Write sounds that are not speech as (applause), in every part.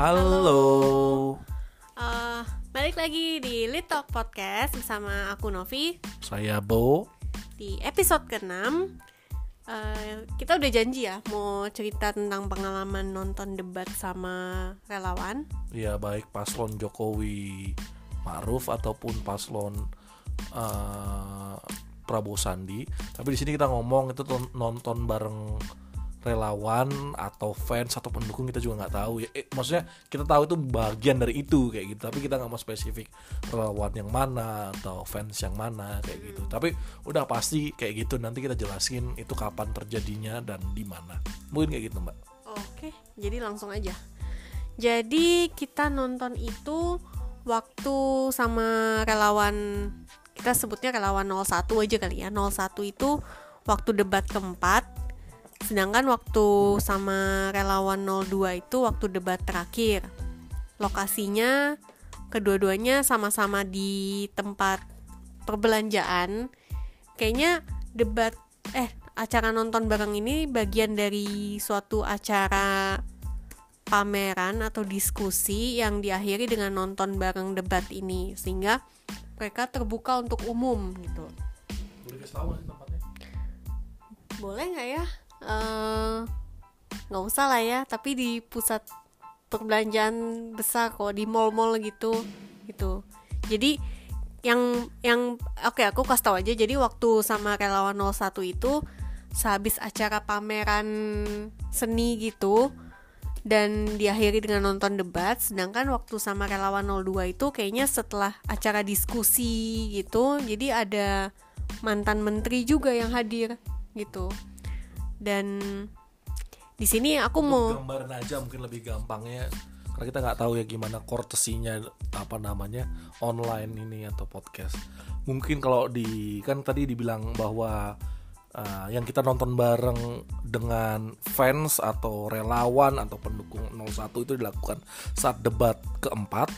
Halo. Uh, balik lagi di Lit Talk Podcast bersama aku Novi Saya Bo. di episode ke-6 uh, Kita udah janji ya mau cerita tentang pengalaman nonton debat sama relawan Ya baik paslon Jokowi Ma'ruf ataupun paslon uh, Prabowo Sandi. Tapi di sini kita ngomong itu ton- nonton bareng relawan atau fans atau pendukung kita juga nggak tahu ya. Eh, maksudnya kita tahu itu bagian dari itu kayak gitu. Tapi kita nggak mau spesifik relawan yang mana atau fans yang mana kayak gitu. Tapi udah pasti kayak gitu. Nanti kita jelasin itu kapan terjadinya dan di mana. Mungkin kayak gitu mbak. Oke, jadi langsung aja Jadi kita nonton itu waktu sama relawan Kita sebutnya relawan 01 aja kali ya 01 itu waktu debat keempat Sedangkan waktu sama relawan 02 itu waktu debat terakhir. Lokasinya kedua-duanya sama-sama di tempat perbelanjaan. Kayaknya debat eh acara nonton bareng ini bagian dari suatu acara pameran atau diskusi yang diakhiri dengan nonton bareng debat ini sehingga mereka terbuka untuk umum gitu. Boleh nggak tempatnya? Eh, nggak usah lah ya tapi di pusat perbelanjaan besar kok di mall-mall gitu gitu. Jadi yang yang oke aku kasih tahu aja. Jadi waktu sama relawan 01 itu sehabis acara pameran seni gitu dan diakhiri dengan nonton debat sedangkan waktu sama relawan 02 itu kayaknya setelah acara diskusi gitu jadi ada mantan menteri juga yang hadir gitu dan di sini aku mau gambaran aja mungkin lebih gampangnya karena kita nggak tahu ya gimana kortesinya apa namanya online ini atau podcast. Mungkin kalau di kan tadi dibilang bahwa uh, yang kita nonton bareng dengan fans atau relawan atau pendukung 01 itu dilakukan saat debat keempat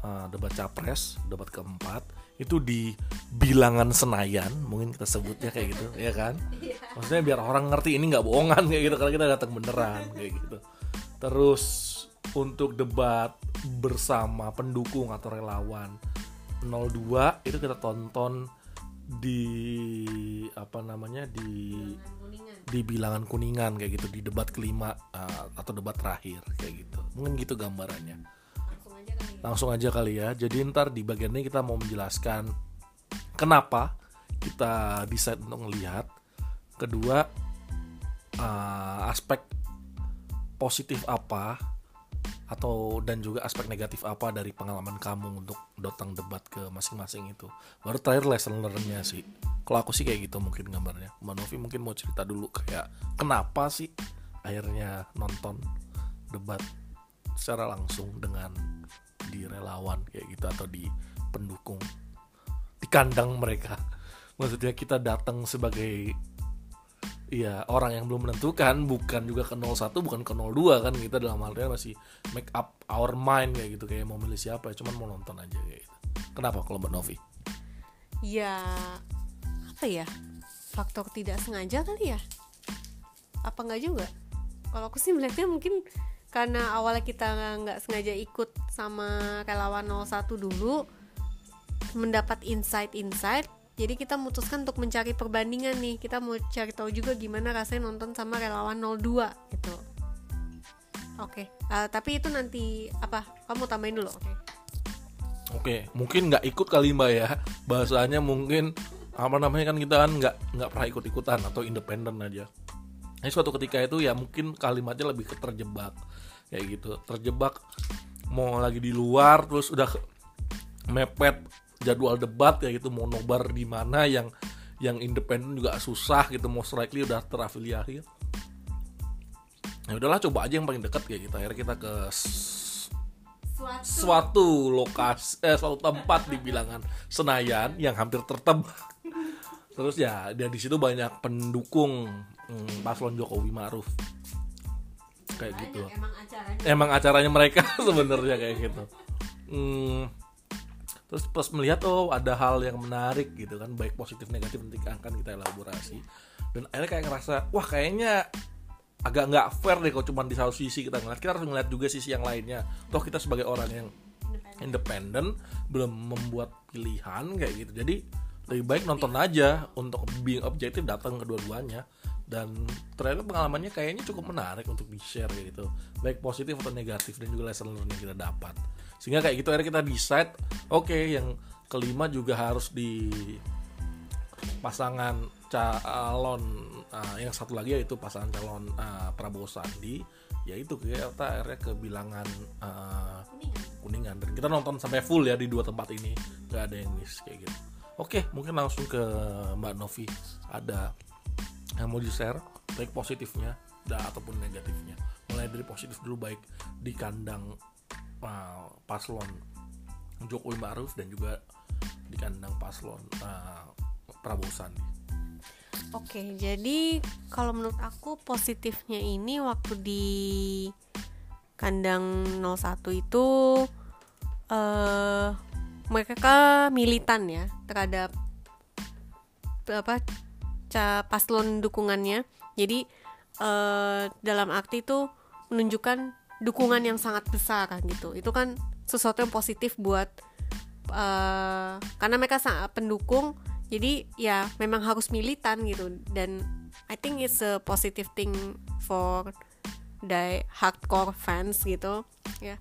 uh, debat capres debat keempat itu di bilangan Senayan mungkin kita sebutnya kayak gitu ya kan? Maksudnya biar orang ngerti ini nggak bohongan kayak gitu karena kita datang beneran kayak gitu. Terus untuk debat bersama pendukung atau relawan 02 itu kita tonton di apa namanya di di bilangan kuningan kayak gitu di debat kelima uh, atau debat terakhir kayak gitu. Mungkin gitu gambarannya langsung aja kali ya. Jadi ntar di bagian ini kita mau menjelaskan kenapa kita decide untuk melihat. Kedua uh, aspek positif apa atau dan juga aspek negatif apa dari pengalaman kamu untuk datang debat ke masing-masing itu. Baru terakhir lesson learn-nya sih. Kalau aku sih kayak gitu mungkin gambarnya. Mbak mungkin mau cerita dulu kayak kenapa sih akhirnya nonton debat secara langsung dengan di relawan kayak gitu atau di pendukung di kandang mereka. (laughs) Maksudnya kita datang sebagai ya orang yang belum menentukan bukan juga ke 01 bukan ke 02 kan kita dalam halnya masih make up our mind kayak gitu kayak mau milih siapa ya cuman mau nonton aja kayak gitu. Kenapa kalau Mbak Novi? Ya apa ya faktor tidak sengaja kali ya? Apa nggak juga? Kalau aku sih melihatnya mungkin karena awalnya kita nggak sengaja ikut sama relawan 01 dulu mendapat insight-insight jadi kita memutuskan untuk mencari perbandingan nih kita mau cari tahu juga gimana rasanya nonton sama relawan 02 gitu oke eh, tapi itu nanti apa kamu tambahin dulu oke Oke, mungkin nggak ikut kali mbak ya. Bahasanya mungkin apa namanya kan kita kan nggak nggak pernah ikut ikutan atau independen aja. Ini suatu ketika itu ya mungkin kalimatnya lebih terjebak kayak gitu. Terjebak mau lagi di luar terus udah mepet jadwal debat ya gitu mau nobar di mana yang yang independen juga susah gitu most likely udah terafiliasi. Ya udahlah coba aja yang paling dekat kayak gitu. Akhirnya kita ke suatu suatu lokasi eh suatu tempat di bilangan Senayan yang hampir tertebak. Terus ya dan di situ banyak pendukung hmm, paslon Jokowi Ma'ruf. Kayak gitu. emang acaranya. Emang acaranya mereka (laughs) sebenarnya kayak gitu. Hmm, terus pas melihat oh ada hal yang menarik gitu kan baik positif negatif nanti akan kita elaborasi. Dan akhirnya kayak ngerasa wah kayaknya agak nggak fair deh kalau cuma di satu sisi kita ngeliat. Kita harus ngeliat juga sisi yang lainnya. Toh kita sebagai orang yang independen. belum membuat pilihan kayak gitu. Jadi lebih baik nonton aja untuk being objektif datang kedua-duanya dan ternyata pengalamannya kayaknya cukup menarik untuk di share gitu. Baik positif atau negatif dan juga lesson learning yang kita dapat. Sehingga kayak gitu akhirnya kita decide oke okay, yang kelima juga harus di pasangan calon uh, yang satu lagi yaitu pasangan calon uh, Prabowo Sandi yaitu kita akhirnya kebilangan uh, kuningan. Dan kita nonton sampai full ya di dua tempat ini. Gak ada yang miss kayak gitu. Oke mungkin langsung ke Mbak Novi. Ada yang mau di share baik positifnya dan ataupun negatifnya. Mulai dari positif dulu baik di kandang uh, paslon Jokowi Maruf dan juga di kandang paslon uh, Prabowo Sandi. Oke, jadi kalau menurut aku positifnya ini waktu di kandang 01 itu uh, mereka militan ya terhadap apa paslon dukungannya. Jadi uh, dalam arti itu menunjukkan dukungan yang sangat besar kan gitu. Itu kan sesuatu yang positif buat uh, karena mereka sangat pendukung jadi ya memang harus militan gitu dan I think it's a positive thing for the hardcore fans gitu ya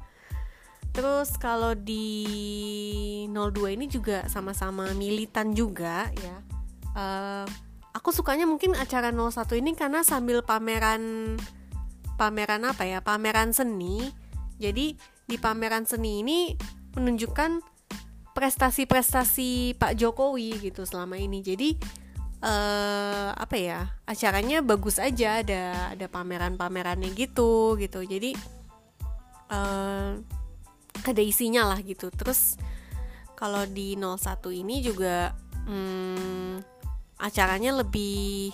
terus kalau di 02 ini juga sama-sama militan juga ya uh, aku sukanya mungkin acara 01 ini karena sambil pameran pameran apa ya pameran seni jadi di pameran seni ini menunjukkan prestasi-prestasi Pak Jokowi gitu selama ini. Jadi uh, apa ya acaranya bagus aja ada ada pameran-pamerannya gitu gitu. Jadi uh, ada isinya lah gitu. Terus kalau di 01 ini juga hmm, acaranya lebih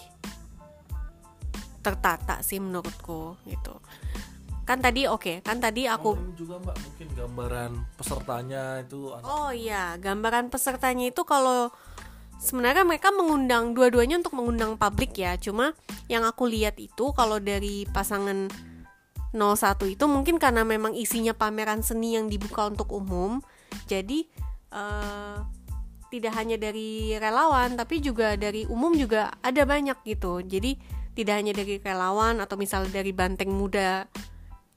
tertata sih menurutku gitu. Kan tadi oke okay, kan tadi aku oh, juga mbak mungkin gambaran pesertanya itu oh iya gambaran pesertanya itu kalau sebenarnya mereka mengundang dua-duanya untuk mengundang publik ya. Cuma yang aku lihat itu kalau dari pasangan 01 itu mungkin karena memang isinya pameran seni yang dibuka untuk umum. Jadi uh, tidak hanya dari relawan tapi juga dari umum juga ada banyak gitu. Jadi tidak hanya dari relawan atau misalnya dari banteng muda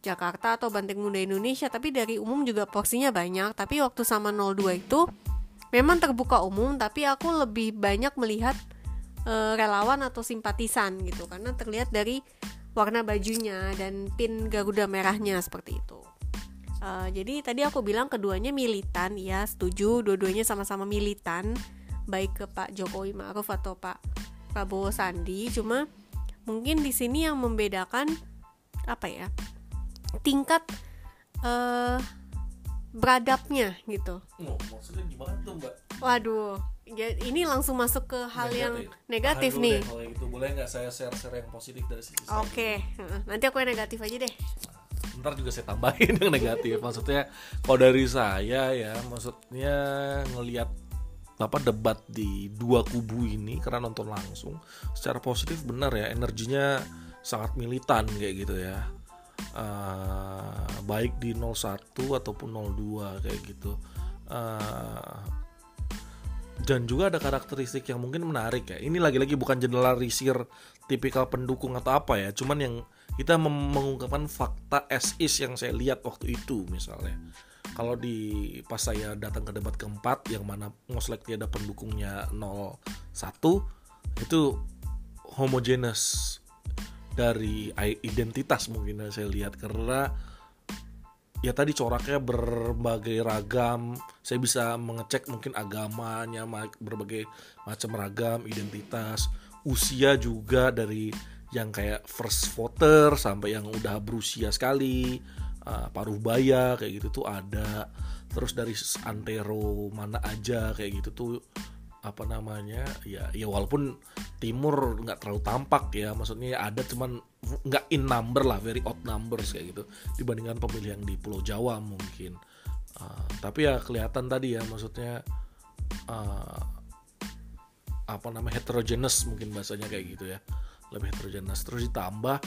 Jakarta atau Banteng Muda Indonesia tapi dari umum juga porsinya banyak. Tapi waktu sama 02 itu memang terbuka umum tapi aku lebih banyak melihat e, relawan atau simpatisan gitu. Karena terlihat dari warna bajunya dan pin Garuda merahnya seperti itu e, jadi tadi aku bilang keduanya militan ya setuju dua-duanya sama-sama militan baik ke Pak Jokowi Ma'ruf atau Pak Prabowo Sandi cuma mungkin di sini yang membedakan apa ya tingkat uh, beradabnya gitu. Oh, maksudnya gimana tuh mbak? Waduh, ya, ini langsung masuk ke hal negatif. yang negatif nih. Deh, kalau itu boleh nggak saya share-share yang positif dari sisi saya? Oke, okay. nanti aku yang negatif aja deh. Ntar juga saya tambahin (laughs) yang negatif. Maksudnya kalau dari saya ya, maksudnya ngelihat apa debat di dua kubu ini karena nonton langsung secara positif benar ya energinya sangat militan kayak gitu ya. Uh, baik di 01 ataupun 02 kayak gitu. Uh, dan juga ada karakteristik yang mungkin menarik ya. Ini lagi-lagi bukan generalisir tipikal pendukung atau apa ya cuman yang kita mengungkapkan fakta as is yang saya lihat waktu itu misalnya. Kalau di pas saya datang ke debat keempat yang mana most likely ada pendukungnya 01 itu homogeneous dari identitas mungkin yang saya lihat. Karena ya tadi coraknya berbagai ragam. Saya bisa mengecek mungkin agamanya berbagai macam ragam identitas. Usia juga dari yang kayak first voter sampai yang udah berusia sekali uh, paruh baya kayak gitu tuh ada. Terus dari antero mana aja kayak gitu tuh apa namanya ya ya walaupun timur nggak terlalu tampak ya maksudnya ada cuman nggak in number lah very odd numbers kayak gitu dibandingkan pemilih yang di Pulau Jawa mungkin. Uh, tapi ya kelihatan tadi ya maksudnya uh, apa namanya heterogeneous mungkin bahasanya kayak gitu ya lebih heterogeneous terus ditambah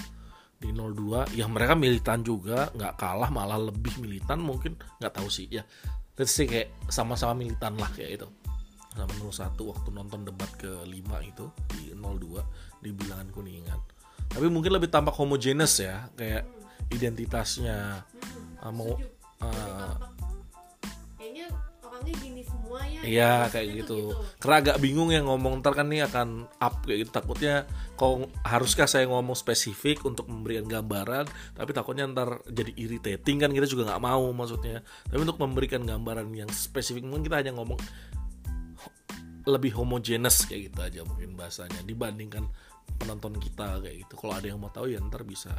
di 02 ya mereka militan juga nggak kalah malah lebih militan mungkin nggak tahu sih ya. Let's say kayak sama-sama militan lah kayak itu. Sama 01 waktu nonton debat ke 5 itu di 02 di bilangan kuningan. Tapi mungkin lebih tampak homogenes ya kayak identitasnya uh, mau uh, orangnya gini semua ya Iya Maksudnya kayak tuh gitu. Karena agak bingung yang ngomong ntar kan nih akan up kayak gitu. Takutnya kok haruskah saya ngomong spesifik untuk memberikan gambaran, tapi takutnya ntar jadi irritating kan kita juga nggak mau maksudnya. Tapi untuk memberikan gambaran yang spesifik mungkin kita hanya ngomong lebih homogenes kayak gitu aja mungkin bahasanya dibandingkan penonton kita kayak gitu. Kalau ada yang mau tahu ya ntar bisa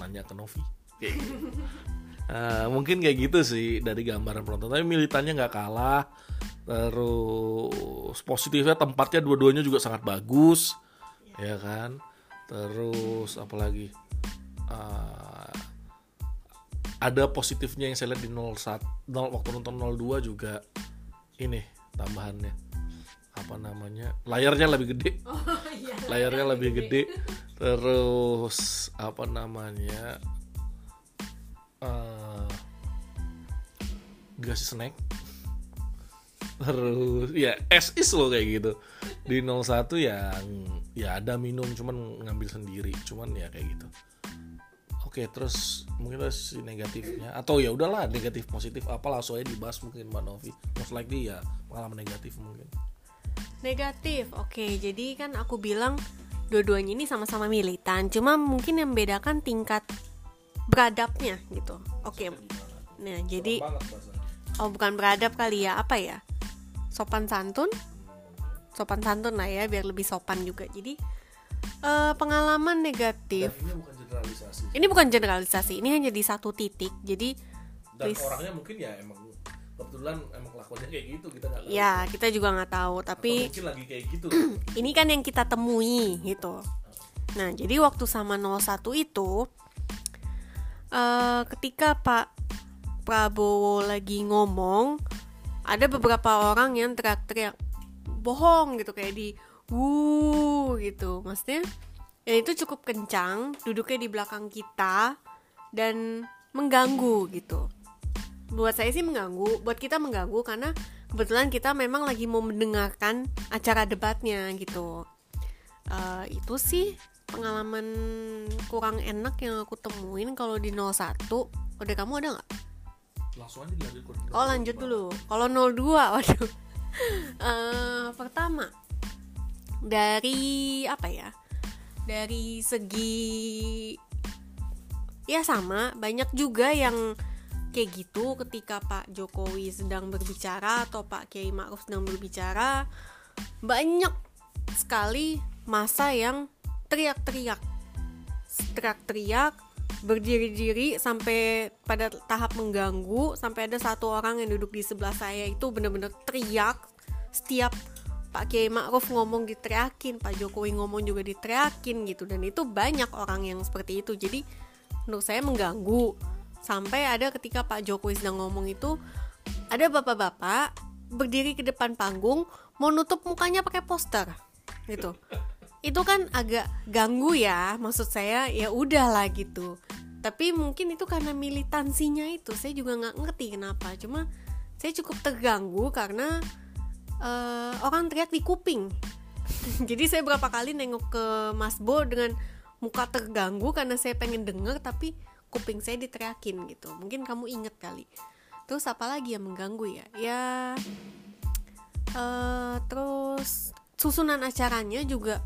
nanya ke Novi. Kayak gitu. (laughs) Eh, mungkin kayak gitu sih dari gambaran penonton. Tapi militannya nggak kalah. Terus positifnya tempatnya dua-duanya juga sangat bagus. Ya kan? Terus apalagi? Eh, ada positifnya yang saya lihat di 01 0, waktu nonton 02 juga ini tambahannya. Apa namanya? Layarnya lebih gede. Oh iya. Layarnya lebih gede. Terus apa namanya eh dikasih snack. Terus ya es is loh kayak gitu. Di 01 yang ya ada minum cuman ngambil sendiri. Cuman ya kayak gitu. Oke terus mungkin terus si negatifnya. Atau ya udahlah negatif positif apa langsung aja dibahas mungkin mbak Novi. Most likely ya pengalaman negatif mungkin. Negatif, oke. Jadi kan aku bilang dua-duanya ini sama-sama militan. Cuma mungkin yang bedakan tingkat beradabnya gitu. Oke. Nah, jadi oh bukan beradab kali ya, apa ya? Sopan santun? Sopan santun lah ya, biar lebih sopan juga. Jadi eh, pengalaman negatif. dan ini bukan generalisasi Ini bukan generalisasi, ini hanya di satu titik. Jadi dan please. orangnya mungkin ya emang kebetulan emang kelakuannya kayak gitu kita nggak tahu ya kita juga nggak tahu, Atau tapi mungkin lagi kayak gitu (clears throat) ini kan yang kita temui gitu. Nah, jadi waktu sama 01 itu eh ketika Pak Prabowo lagi ngomong, ada beberapa orang yang teriak-teriak bohong gitu kayak di wuh gitu. Maksudnya ya itu cukup kencang, duduknya di belakang kita dan mengganggu gitu. Buat saya sih mengganggu, buat kita mengganggu karena kebetulan kita memang lagi mau mendengarkan acara debatnya gitu. Eh, itu sih pengalaman kurang enak yang aku temuin kalau di 01 Udah kamu ada nggak? langsung aja dilanjut. Oh lanjut dulu Kalau 02 (laughs) waduh Eh, Pertama Dari apa ya Dari segi Ya sama Banyak juga yang kayak gitu ketika Pak Jokowi sedang berbicara atau Pak Kiai Ma'ruf sedang berbicara banyak sekali masa yang teriak-teriak. Teriak-teriak berdiri-diri sampai pada tahap mengganggu sampai ada satu orang yang duduk di sebelah saya itu bener-bener teriak. Setiap Pak Kiai Ma'ruf ngomong diteriakin Pak Jokowi ngomong juga diteriakin gitu. Dan itu banyak orang yang seperti itu. Jadi menurut saya mengganggu. Sampai ada ketika Pak Jokowi sedang ngomong itu ada bapak-bapak berdiri ke depan panggung mau nutup mukanya pakai poster gitu itu kan agak ganggu ya maksud saya ya udahlah gitu. Tapi mungkin itu karena militansinya itu saya juga nggak ngerti kenapa. Cuma saya cukup terganggu karena eh, orang teriak di kuping. (laughs) Jadi saya berapa kali nengok ke Mas Bo dengan muka terganggu karena saya pengen denger tapi kuping saya diteriakin gitu. Mungkin kamu inget kali. Terus apa lagi yang mengganggu ya? Ya eh terus susunan acaranya juga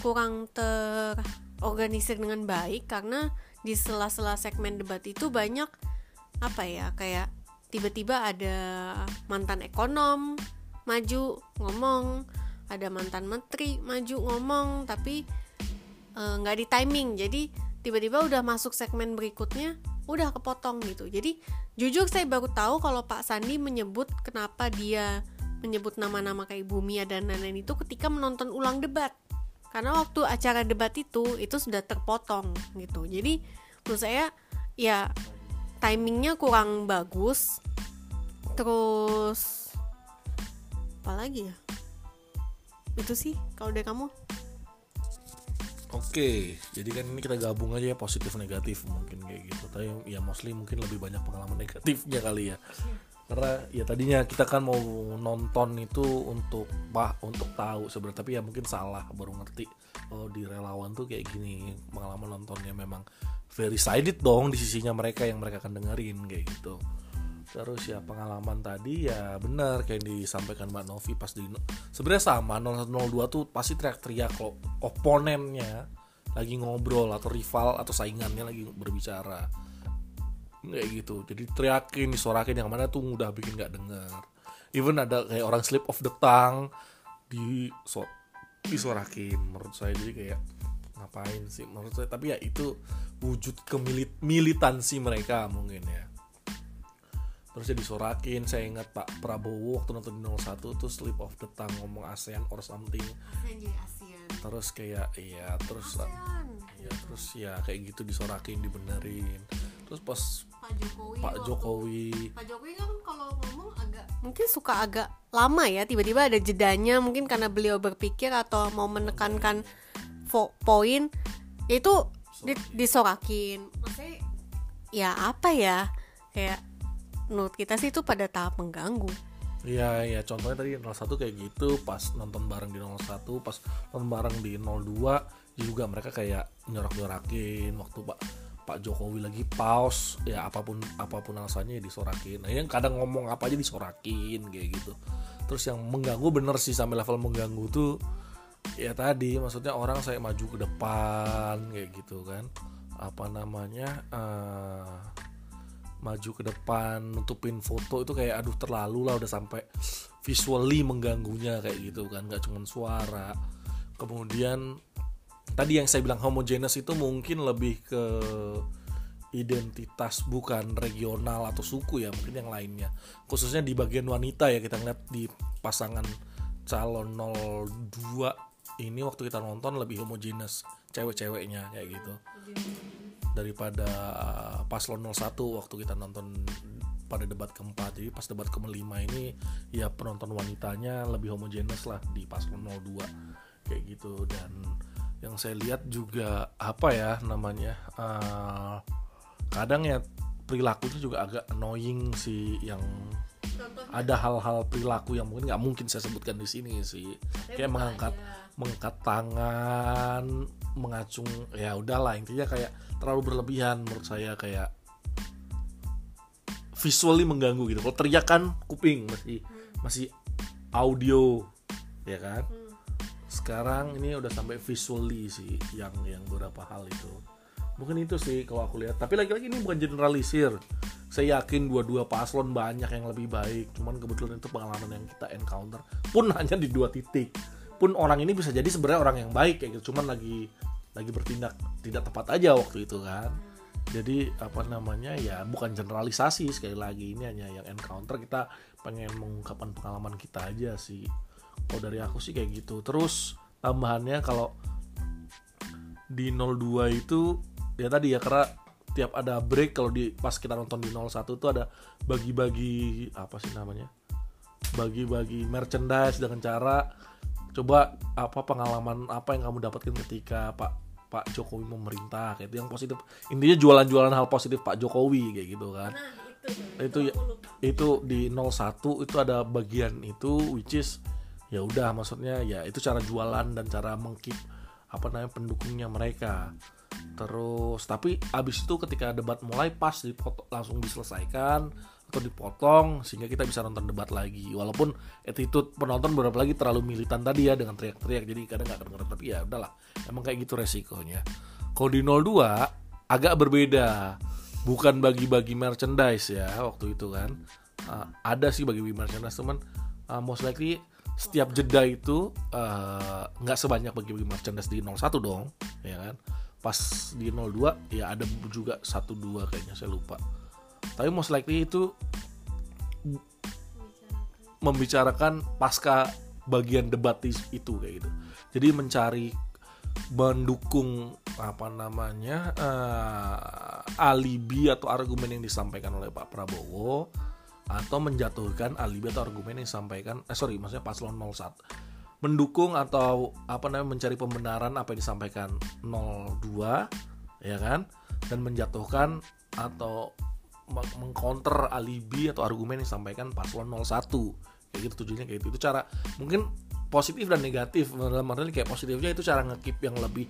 kurang terorganisir dengan baik karena di sela-sela segmen debat itu banyak apa ya kayak tiba-tiba ada mantan ekonom maju ngomong ada mantan menteri maju ngomong tapi eh, nggak di timing. Jadi tiba-tiba udah masuk segmen berikutnya udah kepotong gitu. Jadi jujur saya baru tahu kalau Pak Sandi menyebut kenapa dia menyebut nama-nama kayak Ibu Mia dan lain-lain itu ketika menonton ulang debat karena waktu acara debat itu itu sudah terpotong gitu. Jadi menurut saya ya timingnya kurang bagus. Terus apa lagi ya? Itu sih kalau dari kamu. Oke, jadi kan ini kita gabung aja ya positif negatif mungkin kayak gitu. Tapi ya mostly mungkin lebih banyak pengalaman negatifnya kali ya. Karena ya tadinya kita kan mau nonton itu untuk bah untuk tahu sebenarnya. Tapi ya mungkin salah baru ngerti. Oh di relawan tuh kayak gini pengalaman nontonnya memang very sided dong di sisinya mereka yang mereka akan dengerin kayak gitu. Terus ya pengalaman tadi ya benar kayak yang disampaikan Mbak Novi pas di sebenarnya sama 0102 tuh pasti teriak-teriak kalau oponennya lagi ngobrol atau rival atau saingannya lagi berbicara kayak gitu. Jadi teriakin disorakin yang mana tuh udah bikin nggak dengar even ada kayak orang slip of the tongue di so, disorakin. Menurut saya jadi kayak ngapain sih? Menurut saya tapi ya itu wujud kemilit militansi mereka mungkin ya. Terus ya disorakin saya ingat Pak Prabowo waktu nonton di 01 tuh slip of the tongue ngomong ASEAN or something. ASEAN jadi ASEAN. Terus kayak iya terus ASEAN. ya terus ya kayak gitu disorakin dibenerin. Terus pas Pak Jokowi Pak waktu- Jokowi. Pak Jokowi kan kalau ngomong agak mungkin suka agak lama ya tiba-tiba ada jedanya mungkin karena beliau berpikir atau mau menekankan poin itu di- disorakin. maksudnya ya apa ya kayak menurut kita sih itu pada tahap mengganggu. Iya, ya contohnya tadi 01 kayak gitu pas nonton bareng di 01, pas nonton bareng di 02 juga mereka kayak nyorak-nyorakin waktu Pak Pak Jokowi lagi pause ya apa pun apa pun alasannya ya disorakin. Nah, yang kadang ngomong apa aja disorakin kayak gitu. Terus yang mengganggu bener sih sampai level mengganggu tuh ya tadi maksudnya orang saya maju ke depan kayak gitu kan. Apa namanya? eh maju ke depan nutupin foto itu kayak aduh terlalu lah udah sampai visually mengganggunya kayak gitu kan nggak cuma suara kemudian tadi yang saya bilang homogeneous itu mungkin lebih ke identitas bukan regional atau suku ya mungkin yang lainnya. Khususnya di bagian wanita ya kita ngeliat di pasangan calon 02 ini waktu kita nonton lebih homogeneous cewek-ceweknya kayak gitu. Daripada paslon 01 waktu kita nonton pada debat keempat. Jadi pas debat kelima ini ya penonton wanitanya lebih homogenes lah di paslon 02 kayak gitu. Dan yang saya lihat juga apa ya namanya eh, kadang ya perilakunya juga agak annoying sih yang ada hal-hal perilaku yang mungkin nggak mungkin saya sebutkan di sini sih. Kayak mengangkat mengangkat tangan mengacung ya udahlah intinya kayak terlalu berlebihan menurut saya kayak visually mengganggu gitu. Kalau teriakan kuping masih masih audio ya kan sekarang ini udah sampai visually sih yang yang beberapa hal itu. Mungkin itu sih kalau aku lihat. Tapi lagi-lagi ini bukan generalisir. Saya yakin dua-dua paslon banyak yang lebih baik. Cuman kebetulan itu pengalaman yang kita encounter pun (laughs) hanya di dua titik. Pun orang ini bisa jadi sebenarnya orang yang baik kayak gitu. Cuman lagi lagi bertindak tidak tepat aja waktu itu kan. Jadi apa namanya ya bukan generalisasi sekali lagi. Ini hanya yang encounter. Kita pengen mengungkapkan pengalaman kita aja sih kalau dari aku sih kayak gitu. Terus tambahannya kalau di 02 itu ya tadi ya karena tiap ada break kalau di pas kita nonton di 01 tuh ada bagi-bagi apa sih namanya? Bagi-bagi merchandise dengan cara coba apa pengalaman apa yang kamu dapatkan ketika Pak Pak Jokowi memerintah kayak itu yang positif. Intinya jualan-jualan hal positif Pak Jokowi kayak gitu kan. Itu. Ya itu di 01 itu ada bagian itu which is ya udah maksudnya ya itu cara jualan dan cara mengkip apa namanya pendukungnya mereka. Terus tapi abis itu ketika debat mulai pas dipotong langsung diselesaikan atau dipotong sehingga kita bisa nonton debat lagi. Walaupun attitude penonton beberapa lagi terlalu militan tadi ya dengan teriak-teriak jadi kadang nggak kedengeran. Tapi ya udahlah emang kayak gitu resikonya. Kalau di 02 agak berbeda. Bukan bagi-bagi merchandise ya waktu itu kan. Uh, ada sih bagi-bagi merchandise teman uh, most likely setiap jeda itu uh, nggak sebanyak bagi-bagi merchandise di 01 dong ya kan? Pas di 02 ya ada juga satu dua kayaknya saya lupa. Tapi most likely itu membicarakan pasca bagian debat itu kayak gitu. Jadi mencari mendukung apa namanya eh, alibi atau argumen yang disampaikan oleh Pak Prabowo atau menjatuhkan alibi atau argumen yang disampaikan eh sorry maksudnya paslon 01 mendukung atau apa namanya mencari pembenaran apa yang disampaikan 02 ya kan? Dan menjatuhkan atau meng- mengcounter alibi atau argumen yang disampaikan paslon 01 kayak gitu tujuannya kayak gitu. Itu cara mungkin positif dan negatif. Dalam artian kayak positifnya itu cara ngekip yang lebih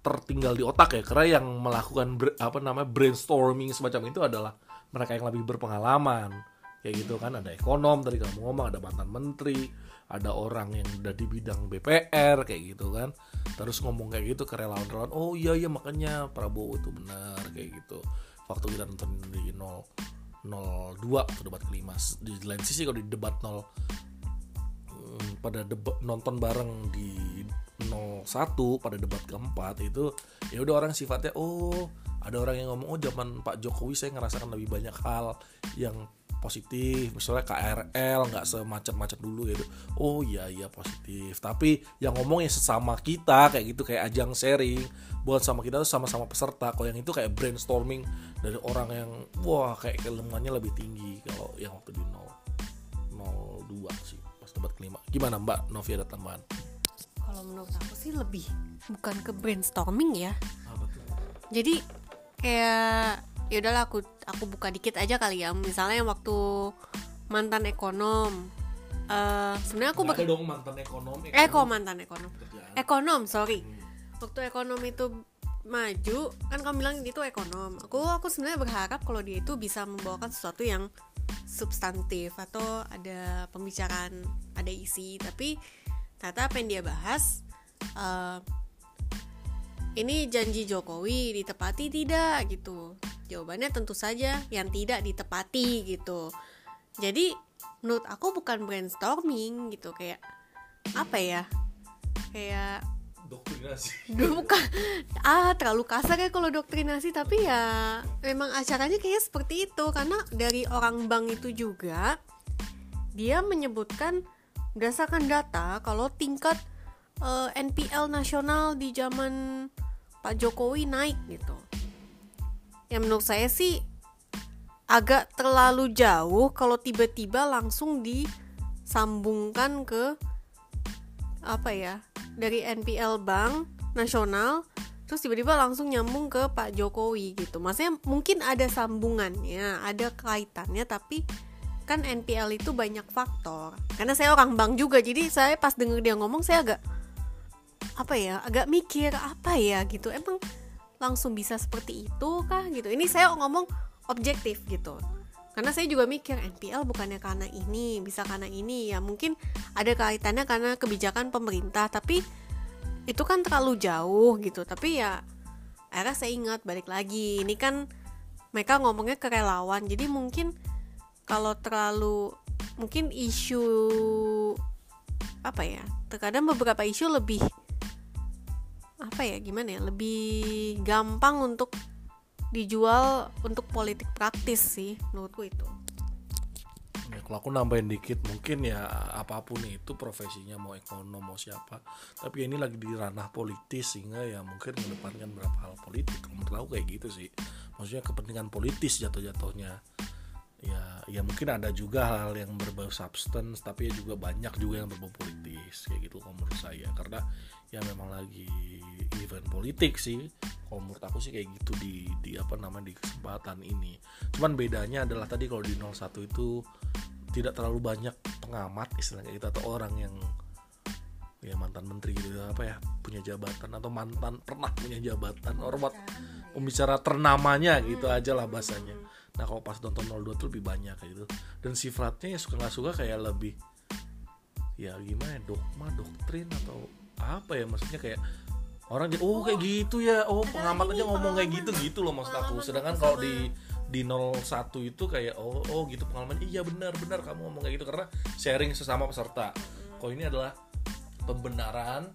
tertinggal di otak ya karena yang melakukan apa namanya brainstorming semacam itu adalah mereka yang lebih berpengalaman. Kayak gitu kan ada ekonom tadi kamu ngomong ada mantan menteri ada orang yang udah di bidang BPR kayak gitu kan. Terus ngomong kayak gitu ke relawan-relawan oh iya iya makanya Prabowo itu benar kayak gitu. Waktu kita nonton di 0 02 atau debat kelima. Di lain sisi kalau di debat 0 hmm, pada debat nonton bareng di 01 pada debat keempat itu ya udah orang sifatnya oh ada orang yang ngomong oh zaman Pak Jokowi saya ngerasakan lebih banyak hal yang positif. Misalnya KRL nggak semacam-macam dulu gitu. Oh iya iya positif. Tapi yang ngomong yang sesama kita kayak gitu kayak ajang sharing buat sama kita tuh sama-sama peserta. Kalau yang itu kayak brainstorming dari orang yang wah kayak keilmuannya lebih tinggi kalau yang waktu di 0 02 sih pas debat kelima. Gimana Mbak? Novi ada tambahan Kalau menurut aku sih lebih bukan ke brainstorming ya. tuh Jadi kayak ya udahlah aku aku buka dikit aja kali ya. Misalnya yang waktu mantan ekonom. eh sebenarnya aku Nggak bak- ada dong mantan ekonom Eko mantan ekonom. kerjaan. Ekonom, sorry. Waktu ekonom itu maju, kan kamu bilang itu ekonom. Aku aku sebenarnya berharap kalau dia itu bisa membawakan sesuatu yang substantif atau ada pembicaraan, ada isi. Tapi ternyata apa yang dia bahas eh, ini janji Jokowi ditepati tidak gitu. Jawabannya tentu saja yang tidak ditepati gitu. Jadi menurut aku bukan brainstorming gitu kayak apa ya? Kayak doktrinasi (laughs) bukan ah terlalu kasar ya kalau doktrinasi tapi ya memang acaranya kayaknya seperti itu karena dari orang bank itu juga dia menyebutkan berdasarkan data kalau tingkat eh, NPL nasional di zaman Pak Jokowi naik gitu. Ya menurut saya sih agak terlalu jauh kalau tiba-tiba langsung disambungkan ke apa ya dari NPL Bank Nasional terus tiba-tiba langsung nyambung ke Pak Jokowi gitu. Maksudnya mungkin ada sambungannya, ada kaitannya tapi kan NPL itu banyak faktor. Karena saya orang bank juga jadi saya pas denger dia ngomong saya agak apa ya, agak mikir apa ya gitu. Emang langsung bisa seperti itu kah gitu. Ini saya ngomong objektif gitu. Karena saya juga mikir NPL bukannya karena ini, bisa karena ini ya mungkin ada kaitannya karena kebijakan pemerintah, tapi itu kan terlalu jauh gitu. Tapi ya akhirnya saya ingat balik lagi, ini kan mereka ngomongnya ke relawan, jadi mungkin kalau terlalu mungkin isu apa ya? Terkadang beberapa isu lebih apa ya gimana ya lebih gampang untuk dijual untuk politik praktis sih menurutku itu. Ya, kalau aku nambahin dikit mungkin ya apa pun itu profesinya mau ekonom mau siapa tapi ini lagi di ranah politis sehingga ya mungkin mengedepankan beberapa hal politik. Menurut aku kayak gitu sih. Maksudnya kepentingan politis jatuh-jatuhnya ya ya mungkin ada juga hal yang berbau substance tapi ya juga banyak juga yang berbau politis kayak gitu kalau menurut saya. Karena ya memang lagi event politik sih. Kalau menurut aku sih kayak gitu di di apa namanya di kesempatan ini. Cuman bedanya adalah tadi kalau di 01 itu tidak terlalu banyak pengamat istilahnya gitu atau orang yang ya mantan menteri gitu apa ya punya jabatan atau mantan pernah punya jabatan hormat pembicara ternamanya gitu aja lah bahasanya nah kalau pas nonton 02 tuh lebih banyak kayak gitu. Dan sifatnya ya suka nggak suka kayak lebih ya gimana ya, dogma doktrin atau apa ya maksudnya kayak orang jadi oh kayak gitu ya oh pengamat aja ngomong kayak gitu gitu loh maksud aku. Sedangkan kalau di di 01 itu kayak oh oh gitu pengalaman. Iya benar benar kamu ngomong kayak gitu. Karena sharing sesama peserta. Kalau ini adalah pembenaran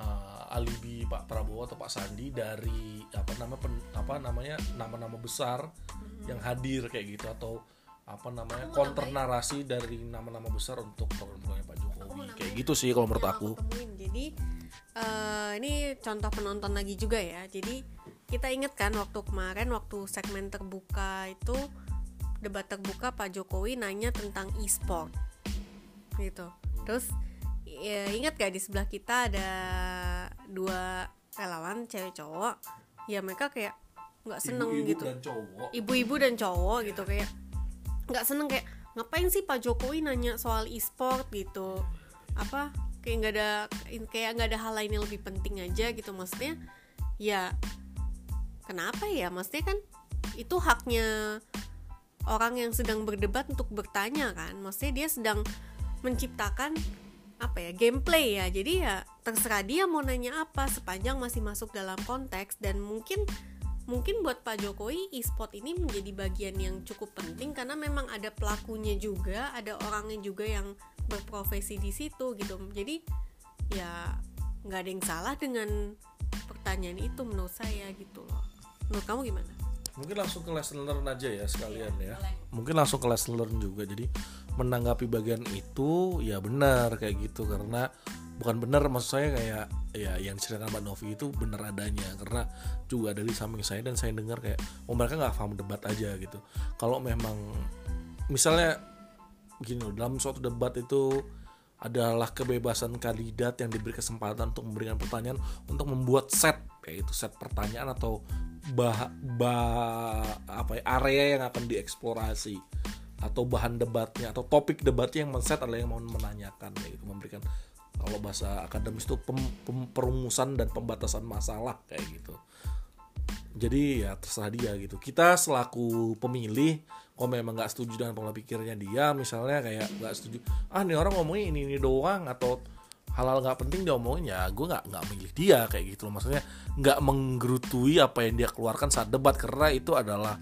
uh, alibi Pak Prabowo atau Pak Sandi dari apa nama pen- apa namanya nama-nama besar yang hadir kayak gitu atau apa namanya counter narasi dari nama-nama besar untuk program-programnya Pak Jokowi. kayak gitu sih kalau menurut aku. temuin. Jadi eh, ini contoh penonton lagi juga ya. Jadi kita inget kan waktu kemarin waktu segmen terbuka itu debat terbuka Pak Jokowi nanya tentang e-sport. Gitu. Terus ya, ingat gak di sebelah kita ada dua relawan cewek cowok. Ya mereka kayak nggak seneng Ibu-ibu gitu. dan cowok. Ibu-ibu dan cowok gitu kayak nggak seneng kayak ngapain sih Pak Jokowi nanya soal e-sport? gitu. Apa kayak nggak ada kayak nggak ada hal lain yang lebih penting aja gitu. Maksudnya ya kenapa ya? Maksudnya kan itu haknya orang yang sedang berdebat untuk bertanya kan. Maksudnya dia sedang menciptakan apa ya gameplay ya. Jadi ya terserah dia mau nanya apa sepanjang masih masuk dalam konteks dan mungkin mungkin buat Pak Jokowi e-sport ini menjadi bagian yang cukup penting karena memang ada pelakunya juga ada orangnya juga yang berprofesi di situ gitu. Jadi ya nggak ada yang salah dengan pertanyaan itu menurut saya gitu loh. Menurut kamu gimana? Mungkin langsung ke lesson learn aja ya sekalian ya. Mungkin langsung ke lesson learn juga. Jadi menanggapi bagian itu ya benar kayak gitu. Karena bukan benar maksud saya kayak ya yang diceritakan Mbak Novi itu benar adanya. Karena juga dari samping saya dan saya dengar kayak oh mereka nggak paham debat aja gitu. Kalau memang misalnya gini loh dalam suatu debat itu adalah kebebasan kandidat yang diberi kesempatan untuk memberikan pertanyaan untuk membuat set yaitu set pertanyaan atau bah, bah apa ya, area yang akan dieksplorasi atau bahan debatnya atau topik debatnya yang men-set adalah yang mau menanyakan yaitu memberikan kalau bahasa akademis itu pem, pem- perumusan dan pembatasan masalah kayak gitu. Jadi ya terserah dia gitu. Kita selaku pemilih kalau memang nggak setuju dengan pola pikirnya dia misalnya kayak nggak setuju ah nih orang ngomongin ini ini doang atau hal-hal nggak penting dia omongin ya gue nggak nggak milih dia kayak gitu loh. Maksudnya nggak menggerutui apa yang dia keluarkan saat debat karena itu adalah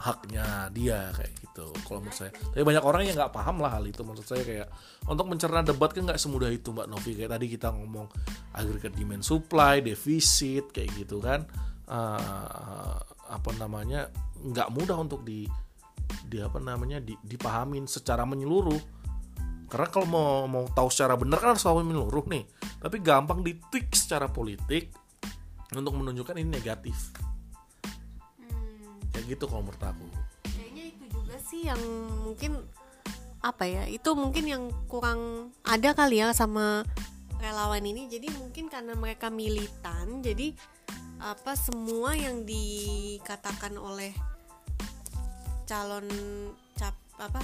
haknya dia kayak gitu kalau menurut saya. Tapi banyak orang yang nggak paham lah hal itu maksud saya kayak untuk mencerna debat kan nggak semudah itu mbak Novi. Kayak tadi kita ngomong aggregate demand supply defisit kayak gitu kan. Uh, apa namanya nggak mudah untuk di di apa namanya di, dipahamin secara menyeluruh karena kalau mau mau tahu secara benar kan harus tahu menyeluruh nih. Tapi gampang ditweak secara politik untuk menunjukkan ini negatif. Kayak gitu kalau menurut aku. Kayaknya itu juga sih yang mungkin apa ya itu mungkin yang kurang ada kali ya sama relawan ini. Jadi mungkin karena mereka militan jadi apa semua yang dikatakan oleh calon cap apa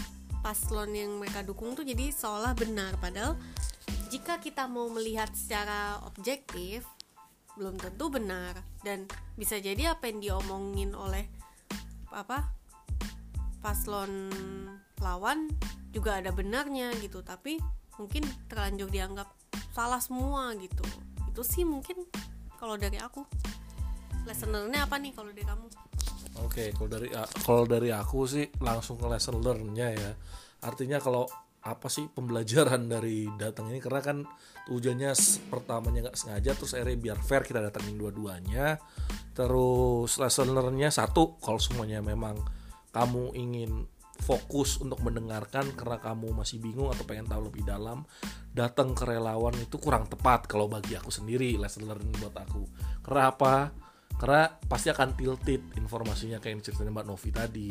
paslon yang mereka dukung tuh jadi seolah benar. Padahal jika kita mau melihat secara objektif belum tentu benar. Dan bisa jadi apa yang diomongin oleh apa paslon lawan juga ada benarnya gitu. Tapi mungkin terlanjur dianggap salah semua gitu. Itu sih mungkin kalau dari aku. Lesson learn-nya apa nih kalau dari kamu Oke, kalau dari kalau dari aku sih langsung ke lesson learn-nya ya. Artinya kalau apa sih pembelajaran (laughs) dari datang ini karena kan tujuannya pertamanya nggak sengaja terus akhirnya biar fair kita datangin dua-duanya. Terus lesson learn-nya satu kalau semuanya memang kamu ingin fokus untuk mendengarkan karena kamu masih bingung atau pengen tahu lebih dalam datang ke relawan itu kurang tepat kalau bagi aku sendiri lesson learn buat aku. Karena apa karena pasti akan tilted informasinya kayak yang diceritain Mbak Novi tadi.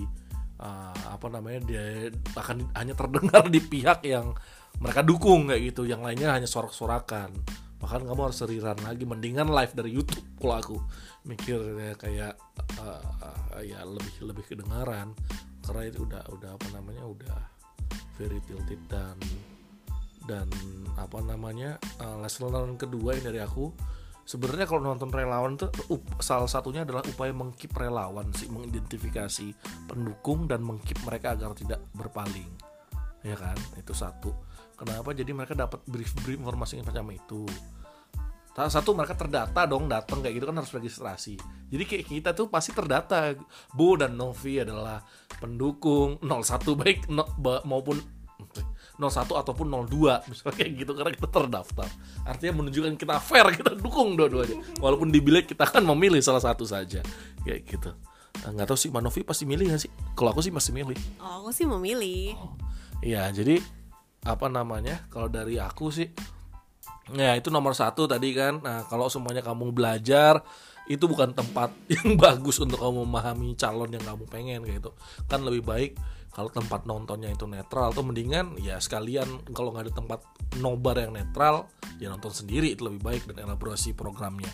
Ah, apa namanya dia akan hanya terdengar di pihak yang mereka dukung kayak gitu. Yang lainnya hanya sorak-sorakan. Bahkan kamu harus seriran lagi mendingan live dari YouTube kalau aku. Mikirnya kayak ah, ah, ya lebih lebih kedengaran. Karena itu udah udah apa namanya udah very tilted dan dan apa namanya uh, lesson kedua yang dari aku sebenarnya kalau nonton relawan tuh up- salah satunya adalah upaya mengkip relawan sih mengidentifikasi pendukung dan mengkip mereka agar tidak berpaling. Ya kan? Itu satu. Kenapa? Jadi mereka dapat brief brief informasi yang macam itu. Salah satu mereka terdata dong datang kayak gitu kan harus registrasi. Jadi kayak kita tuh pasti terdata. Bo dan Novi adalah pendukung 01 baik no- ba- maupun 01 ataupun 02 misalnya kayak gitu karena kita terdaftar. Artinya menunjukkan kita fair, kita dukung dua-duanya. Walaupun di bilik kita kan memilih salah satu saja. Kayak gitu. Nah, nggak tahu sih Manovi pasti milih nggak sih? Kalau aku sih pasti milih. oh aku sih memilih Iya, jadi apa namanya? Kalau dari aku sih, ya itu nomor satu tadi kan. Nah, kalau semuanya kamu belajar, itu bukan tempat (laughs) yang bagus untuk kamu memahami calon yang kamu pengen kayak gitu. Kan lebih baik kalau tempat nontonnya itu netral tuh mendingan ya sekalian kalau nggak ada tempat nobar yang netral ya nonton sendiri itu lebih baik dan elaborasi programnya.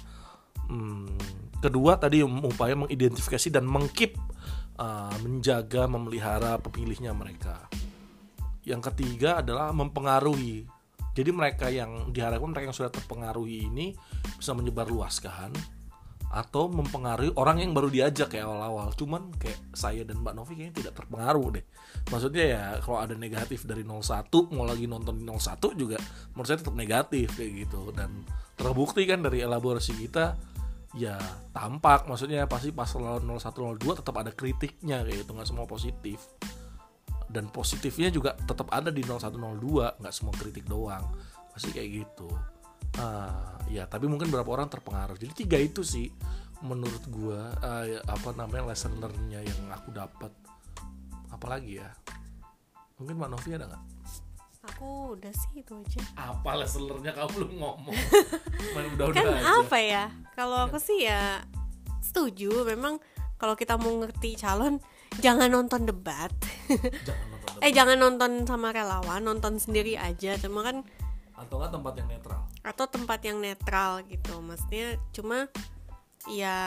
Hmm, kedua tadi upaya mengidentifikasi dan mengkip uh, menjaga memelihara pemilihnya mereka. Yang ketiga adalah mempengaruhi. Jadi mereka yang diharapkan mereka yang sudah terpengaruhi ini bisa menyebar luaskan atau mempengaruhi orang yang baru diajak kayak awal-awal. Cuman kayak saya dan Mbak Novi kayaknya tidak terpengaruh deh. Maksudnya ya kalau ada negatif dari 01 mau lagi nonton di 01 juga menurut saya tetap negatif kayak gitu. Dan terbukti kan dari elaborasi kita ya tampak. Maksudnya pasti pas 01 02 tetap ada kritiknya kayak gitu. Nggak semua positif. Dan positifnya juga tetap ada di 01 02 nggak semua kritik doang. Pasti kayak gitu uh, ya tapi mungkin beberapa orang terpengaruh. Jadi tiga itu sih menurut gua uh, ya, apa namanya lesson learnnya yang aku dapat. Apalagi ya? Mungkin Mbak Novi ada nggak? Aku udah sih itu aja. Apa lesson learnnya kamu belum ngomong? (laughs) Udah kan apa ya? Kalau aku sih ya setuju. Memang kalau kita mau ngerti calon jangan nonton debat. Jangan nonton (laughs) debat. eh jangan nonton sama relawan nonton sendiri aja. Cuma kan atau nggak tempat yang netral? Atau tempat yang netral gitu. Maksudnya cuma ya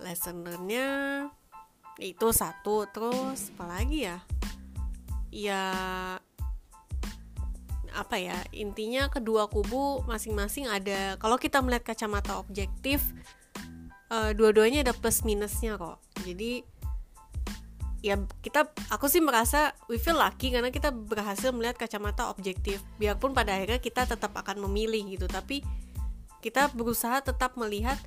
learnernya itu satu. Terus apalagi ya? Ya apa ya? Intinya kedua kubu masing-masing ada kalau kita melihat kacamata objektif uh, dua-duanya ada plus minusnya kok. Jadi ya kita aku sih merasa we feel lucky karena kita berhasil melihat kacamata objektif. Biarpun pada akhirnya kita tetap akan memilih gitu tapi kita berusaha tetap melihat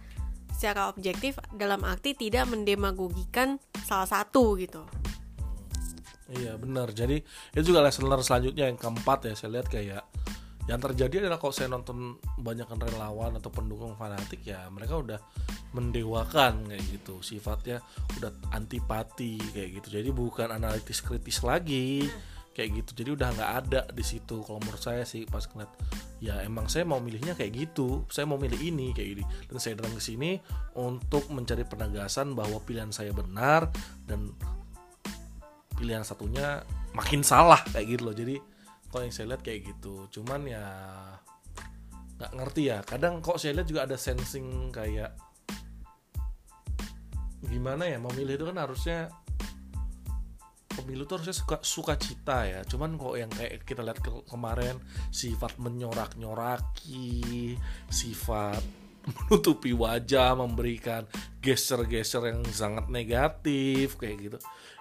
secara objektif dalam arti tidak mendemagogikan salah satu gitu. Iya benar. Jadi itu juga lesson learn selanjutnya yang keempat ya saya lihat kayak yang terjadi adalah kalau saya nonton banyak relawan atau pendukung fanatik ya mereka udah mendewakan kayak gitu. Sifatnya udah antipati kayak gitu. Jadi bukan analitis kritis lagi kayak gitu. Jadi udah nggak ada di situ. Kalau menurut saya sih pas ngeliat ya emang saya mau milihnya kayak gitu. Saya mau milih ini kayak gini. Dan saya datang ke sini untuk mencari penegasan bahwa pilihan saya benar dan pilihan satunya makin salah kayak gitu loh. Jadi kalau yang saya lihat kayak gitu. Cuman ya nggak ngerti ya. Kadang kok saya lihat juga ada sensing kayak gimana ya memilih itu kan harusnya pemilu tuh harusnya suka suka cita ya. Cuman kok yang kayak kita lihat ke, kemarin sifat menyorak nyoraki sifat (laughs) menutupi wajah memberikan geser-geser yang sangat negatif kayak gitu.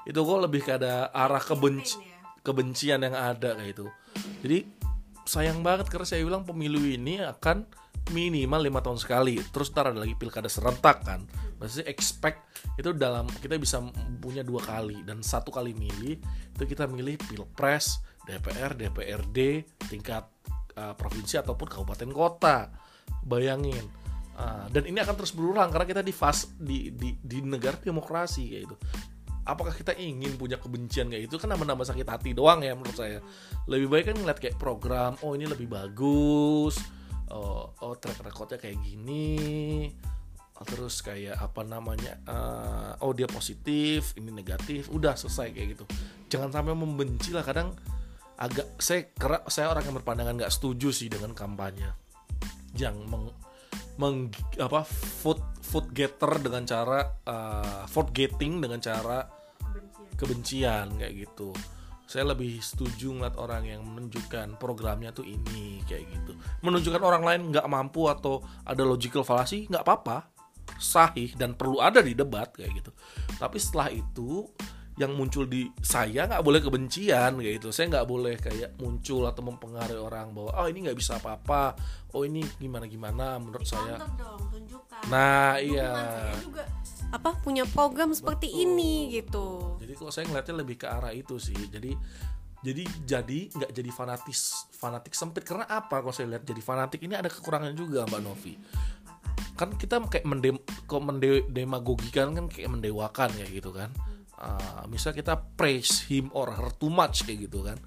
Itu kok lebih ke ada arah kebenci ya? kebencian yang ada kayak itu jadi sayang banget karena saya bilang pemilu ini akan minimal lima tahun sekali. Terus ntar ada lagi pilkada serentak kan. Maksudnya expect itu dalam kita bisa punya dua kali. Dan satu kali milih itu kita milih pilpres DPR DPRD tingkat uh, provinsi ataupun kabupaten kota. Bayangin. Uh, dan ini akan terus berulang karena kita di fas di, di di negara demokrasi kayak itu apakah kita ingin punya kebencian kayak itu kan nambah-nambah sakit hati doang ya menurut saya. Lebih baik kan ngeliat kayak program oh ini lebih bagus oh, oh track recordnya kayak gini terus kayak apa namanya uh, oh dia positif ini negatif udah selesai kayak gitu. Jangan sampai membenci lah kadang agak saya kerak saya orang yang berpandangan nggak setuju sih dengan kampanye yang meng, meng apa food food getter dengan cara uh, vote getting dengan cara kebencian kayak gitu. Saya lebih setuju ngeliat orang yang menunjukkan programnya tuh ini kayak gitu. Menunjukkan orang lain nggak mampu atau ada logical fallacy nggak apa-apa. Sahih dan perlu ada di debat kayak gitu. Tapi setelah itu yang muncul di saya nggak boleh kebencian kayak gitu. Saya nggak boleh kayak muncul atau mempengaruhi orang bahwa oh ini nggak bisa apa-apa. Oh ini gimana gimana menurut saya. dong, tunjukkan. nah iya. juga apa punya program seperti Betul. ini gitu. Jadi kalau saya ngeliatnya lebih ke arah itu sih. Jadi jadi jadi nggak jadi fanatis fanatik sempit. Karena apa kalau saya lihat jadi fanatik ini ada kekurangan juga mbak Novi? Kan kita kayak mendem kok mendemagogikan kan kayak mendewakan ya gitu kan uh, misal kita praise him or her too much kayak gitu kan.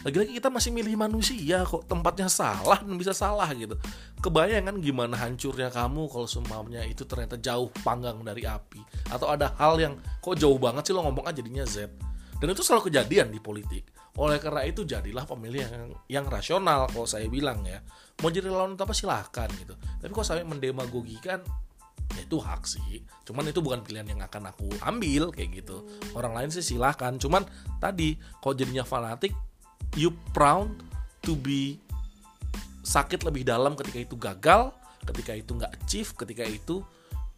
Lagi-lagi kita masih milih manusia kok tempatnya salah dan bisa salah gitu. Kebayang kan gimana hancurnya kamu kalau semuanya itu ternyata jauh panggang dari api. Atau ada hal yang kok jauh banget sih lo ngomong aja jadinya Z. Dan itu selalu kejadian di politik. Oleh karena itu jadilah pemilih yang yang rasional kalau saya bilang ya. Mau jadi lawan apa silahkan gitu. Tapi kalau sampai mendemagogikan ya itu hak sih. Cuman itu bukan pilihan yang akan aku ambil kayak gitu. Orang lain sih silahkan. Cuman tadi kalau jadinya fanatik you proud to be sakit lebih dalam ketika itu gagal ketika itu nggak achieve ketika itu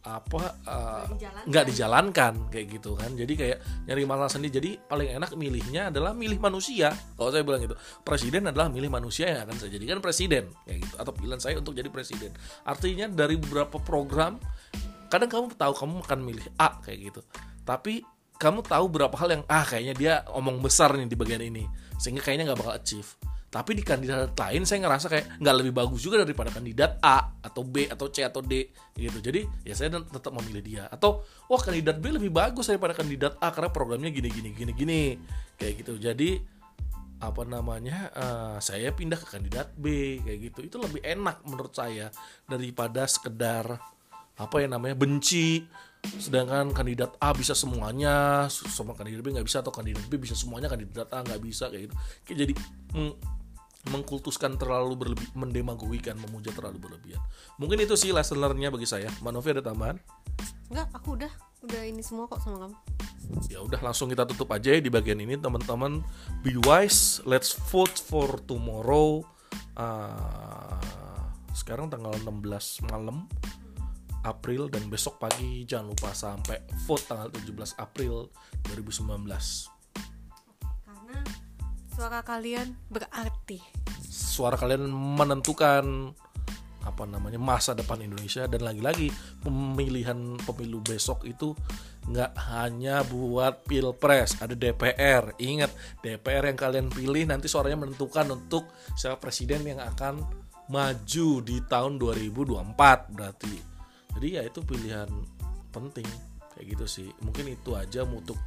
apa uh, dijalankan. nggak dijalankan kayak gitu kan. Jadi kayak nyari masalah sendiri. Jadi paling enak milihnya adalah milih manusia. Kalau saya bilang gitu presiden adalah milih manusia yang akan saya jadikan presiden kayak gitu. Atau pilihan saya untuk jadi presiden. Artinya dari beberapa program kadang kamu tahu kamu akan milih A kayak gitu. Tapi kamu tahu berapa hal yang ah kayaknya dia omong besar nih di bagian ini sehingga kayaknya nggak bakal achieve tapi di kandidat lain saya ngerasa kayak nggak lebih bagus juga daripada kandidat A atau B atau C atau D gitu. Jadi ya saya tetap memilih dia. Atau wah kandidat B lebih bagus daripada kandidat A karena programnya gini gini gini gini. Kayak gitu. Jadi apa namanya eh, saya pindah ke kandidat B kayak gitu. Itu lebih enak menurut saya daripada sekedar apa ya namanya benci. Sedangkan kandidat A bisa semuanya sama kandidat B nggak bisa atau kandidat B bisa semuanya kandidat A nggak bisa kayak gitu. Kayak jadi mm, mengkultuskan terlalu berlebih mendemagogikan memuja terlalu berlebihan. Mungkin itu sih lesson learn-nya bagi saya. Manovi ada tambahan? Enggak, aku udah. Udah ini semua kok sama kamu. ya udah langsung kita tutup aja ya di bagian ini teman-teman. Be wise let's vote for tomorrow. Ah, sekarang tanggal 16 malam April dan besok pagi jangan lupa sampai vote tanggal 17 April 2019 Karena suara kalian berarti. suara kalian menentukan apa namanya masa depan Indonesia. Dan lagi-lagi pemilihan pemilu besok itu nggak hanya buat pilpres ada DPR ingat DPR yang kalian pilih nanti suaranya menentukan untuk siapa presiden yang akan maju di tahun 2024 berarti. Jadi ya itu pilihan penting. Kayak gitu sih. Mungkin itu aja untuk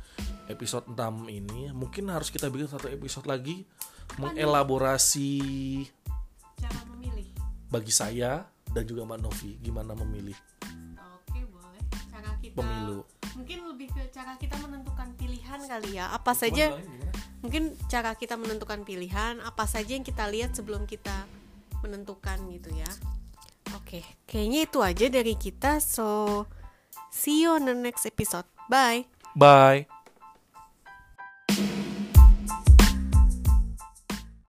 episode 6 ini mungkin harus kita bikin satu episode lagi mengelaborasi Cara memilih. bagi saya dan juga Mbak Novi gimana memilih Oke, boleh. Cara kita pemilu. Mungkin lebih ke cara kita menentukan pilihan kali ya. Apa saja mungkin cara kita menentukan pilihan apa saja yang kita lihat sebelum kita menentukan gitu ya. Oke, kayaknya itu aja dari kita. So, see you on the next episode. Bye. Bye.